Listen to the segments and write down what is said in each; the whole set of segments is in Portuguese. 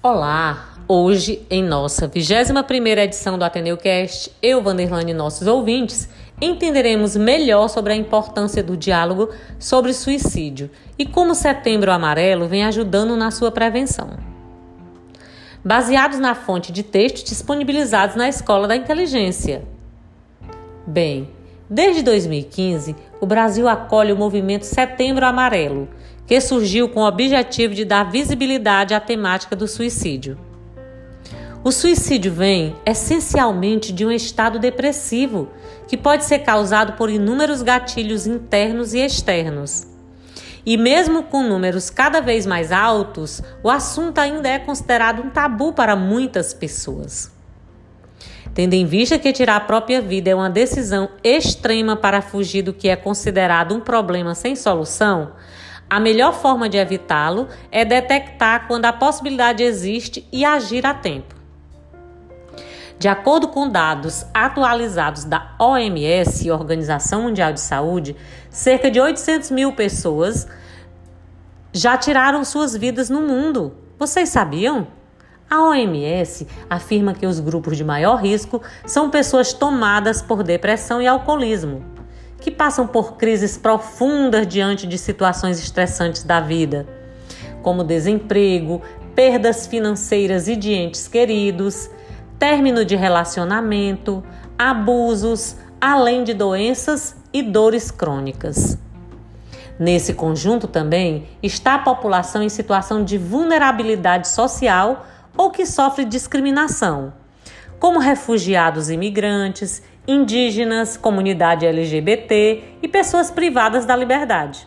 Olá! Hoje, em nossa 21ª edição do Ateneu Cast, eu, Vanderlane e nossos ouvintes, entenderemos melhor sobre a importância do diálogo sobre suicídio e como Setembro Amarelo vem ajudando na sua prevenção. Baseados na fonte de textos disponibilizados na Escola da Inteligência. Bem, desde 2015, o Brasil acolhe o movimento Setembro Amarelo, que surgiu com o objetivo de dar visibilidade à temática do suicídio. O suicídio vem essencialmente de um estado depressivo, que pode ser causado por inúmeros gatilhos internos e externos. E mesmo com números cada vez mais altos, o assunto ainda é considerado um tabu para muitas pessoas. Tendo em vista que tirar a própria vida é uma decisão extrema para fugir do que é considerado um problema sem solução, a melhor forma de evitá-lo é detectar quando a possibilidade existe e agir a tempo. De acordo com dados atualizados da OMS, Organização Mundial de Saúde, cerca de 800 mil pessoas já tiraram suas vidas no mundo. Vocês sabiam? A OMS afirma que os grupos de maior risco são pessoas tomadas por depressão e alcoolismo, que passam por crises profundas diante de situações estressantes da vida, como desemprego, perdas financeiras e de entes queridos término de relacionamento, abusos, além de doenças e dores crônicas. Nesse conjunto também está a população em situação de vulnerabilidade social ou que sofre discriminação, como refugiados imigrantes, indígenas, comunidade LGBT e pessoas privadas da liberdade.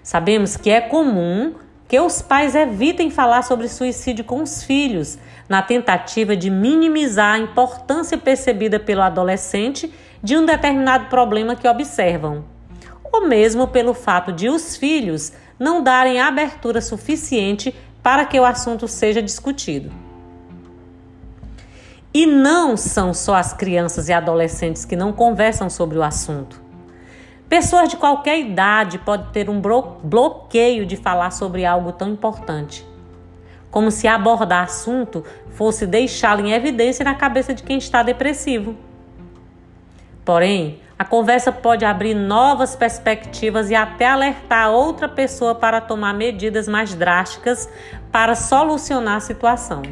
Sabemos que é comum que os pais evitem falar sobre suicídio com os filhos, na tentativa de minimizar a importância percebida pelo adolescente de um determinado problema que observam, ou mesmo pelo fato de os filhos não darem abertura suficiente para que o assunto seja discutido. E não são só as crianças e adolescentes que não conversam sobre o assunto. Pessoas de qualquer idade podem ter um bloqueio de falar sobre algo tão importante. Como se abordar assunto fosse deixá-lo em evidência na cabeça de quem está depressivo. Porém, a conversa pode abrir novas perspectivas e até alertar outra pessoa para tomar medidas mais drásticas para solucionar a situação.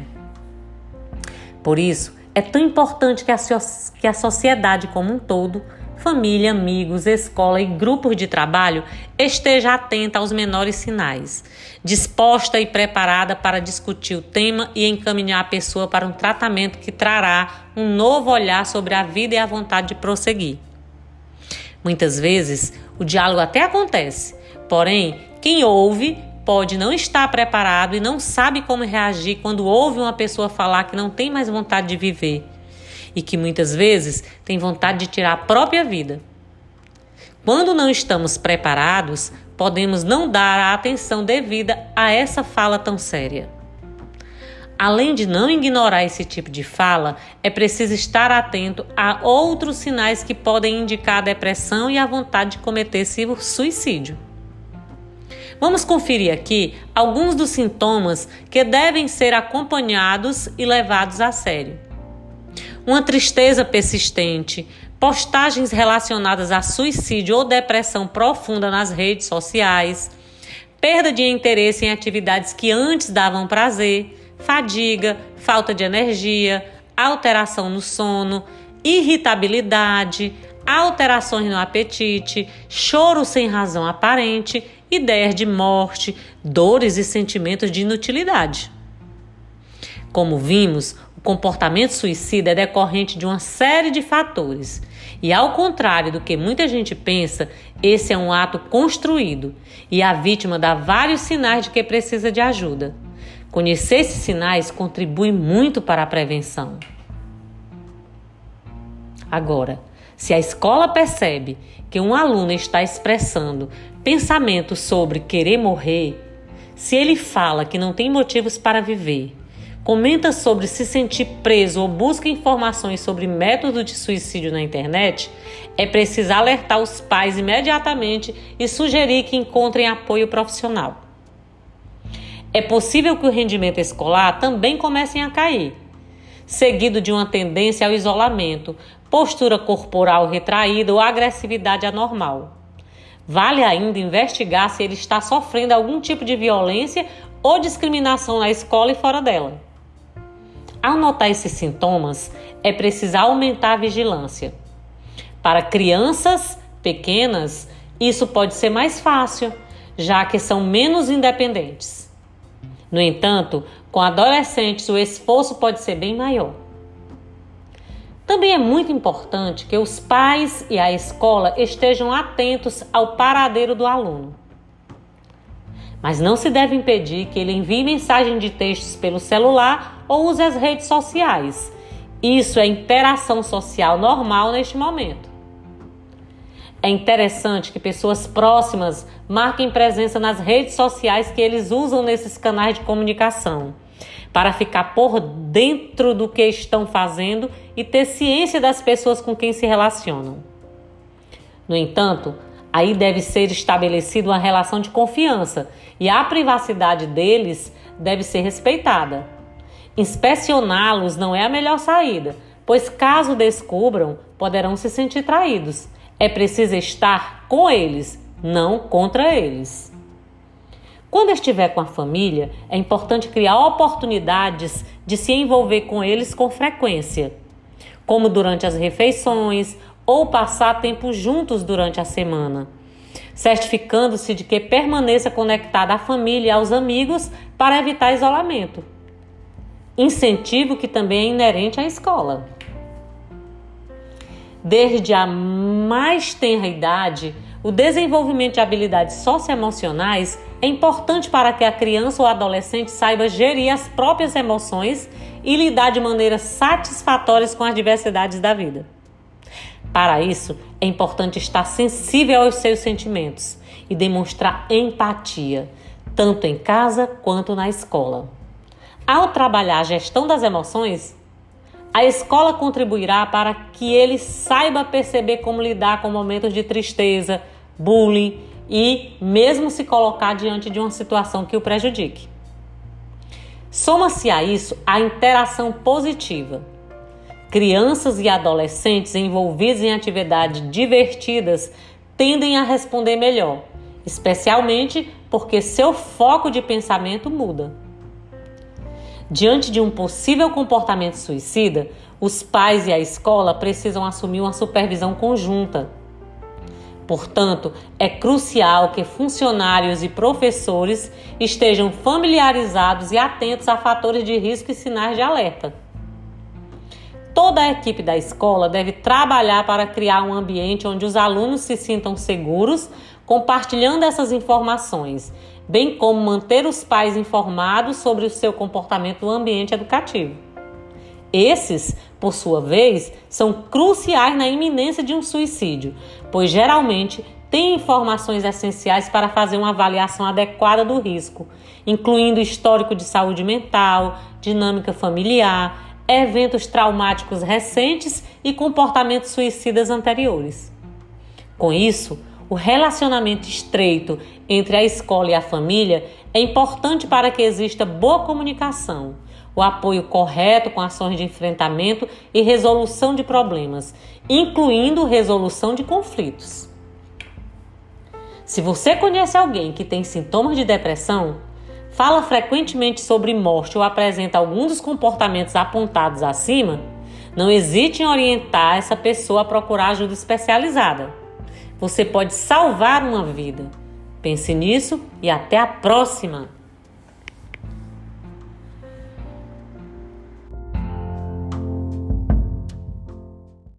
Por isso, é tão importante que a, que a sociedade como um todo família, amigos, escola e grupos de trabalho, esteja atenta aos menores sinais, disposta e preparada para discutir o tema e encaminhar a pessoa para um tratamento que trará um novo olhar sobre a vida e a vontade de prosseguir. Muitas vezes, o diálogo até acontece, porém, quem ouve pode não estar preparado e não sabe como reagir quando ouve uma pessoa falar que não tem mais vontade de viver e que muitas vezes tem vontade de tirar a própria vida. Quando não estamos preparados, podemos não dar a atenção devida a essa fala tão séria. Além de não ignorar esse tipo de fala, é preciso estar atento a outros sinais que podem indicar a depressão e a vontade de cometer suicídio. Vamos conferir aqui alguns dos sintomas que devem ser acompanhados e levados a sério. Uma tristeza persistente, postagens relacionadas a suicídio ou depressão profunda nas redes sociais, perda de interesse em atividades que antes davam prazer, fadiga, falta de energia, alteração no sono, irritabilidade, alterações no apetite, choro sem razão aparente, ideias de morte, dores e sentimentos de inutilidade. Como vimos, o comportamento suicida é decorrente de uma série de fatores. E ao contrário do que muita gente pensa, esse é um ato construído e a vítima dá vários sinais de que precisa de ajuda. Conhecer esses sinais contribui muito para a prevenção. Agora, se a escola percebe que um aluno está expressando pensamentos sobre querer morrer, se ele fala que não tem motivos para viver, comenta sobre se sentir preso ou busca informações sobre método de suicídio na internet, é preciso alertar os pais imediatamente e sugerir que encontrem apoio profissional. É possível que o rendimento escolar também comece a cair, seguido de uma tendência ao isolamento, postura corporal retraída ou agressividade anormal. Vale ainda investigar se ele está sofrendo algum tipo de violência ou discriminação na escola e fora dela. Ao notar esses sintomas, é preciso aumentar a vigilância. Para crianças pequenas, isso pode ser mais fácil, já que são menos independentes. No entanto, com adolescentes, o esforço pode ser bem maior. Também é muito importante que os pais e a escola estejam atentos ao paradeiro do aluno. Mas não se deve impedir que ele envie mensagem de textos pelo celular ou use as redes sociais. Isso é interação social normal neste momento. É interessante que pessoas próximas marquem presença nas redes sociais que eles usam nesses canais de comunicação, para ficar por dentro do que estão fazendo e ter ciência das pessoas com quem se relacionam. No entanto, aí deve ser estabelecida uma relação de confiança e a privacidade deles deve ser respeitada. Inspecioná-los não é a melhor saída, pois caso descubram, poderão se sentir traídos é preciso estar com eles, não contra eles. Quando estiver com a família, é importante criar oportunidades de se envolver com eles com frequência, como durante as refeições ou passar tempo juntos durante a semana, certificando-se de que permaneça conectada à família e aos amigos para evitar isolamento. Incentivo que também é inerente à escola. Desde a mais tenra idade, o desenvolvimento de habilidades socioemocionais é importante para que a criança ou adolescente saiba gerir as próprias emoções e lidar de maneiras satisfatórias com as diversidades da vida. Para isso, é importante estar sensível aos seus sentimentos e demonstrar empatia, tanto em casa quanto na escola. Ao trabalhar a gestão das emoções, a escola contribuirá para que ele saiba perceber como lidar com momentos de tristeza, bullying e mesmo se colocar diante de uma situação que o prejudique. Soma-se a isso a interação positiva. Crianças e adolescentes envolvidos em atividades divertidas tendem a responder melhor, especialmente porque seu foco de pensamento muda. Diante de um possível comportamento suicida, os pais e a escola precisam assumir uma supervisão conjunta. Portanto, é crucial que funcionários e professores estejam familiarizados e atentos a fatores de risco e sinais de alerta. Toda a equipe da escola deve trabalhar para criar um ambiente onde os alunos se sintam seguros, compartilhando essas informações bem como manter os pais informados sobre o seu comportamento no ambiente educativo. Esses, por sua vez, são cruciais na iminência de um suicídio, pois geralmente têm informações essenciais para fazer uma avaliação adequada do risco, incluindo histórico de saúde mental, dinâmica familiar, eventos traumáticos recentes e comportamentos suicidas anteriores. Com isso, o relacionamento estreito entre a escola e a família é importante para que exista boa comunicação, o apoio correto com ações de enfrentamento e resolução de problemas, incluindo resolução de conflitos. Se você conhece alguém que tem sintomas de depressão, fala frequentemente sobre morte ou apresenta algum dos comportamentos apontados acima, não hesite em orientar essa pessoa a procurar ajuda especializada. Você pode salvar uma vida. Pense nisso e até a próxima!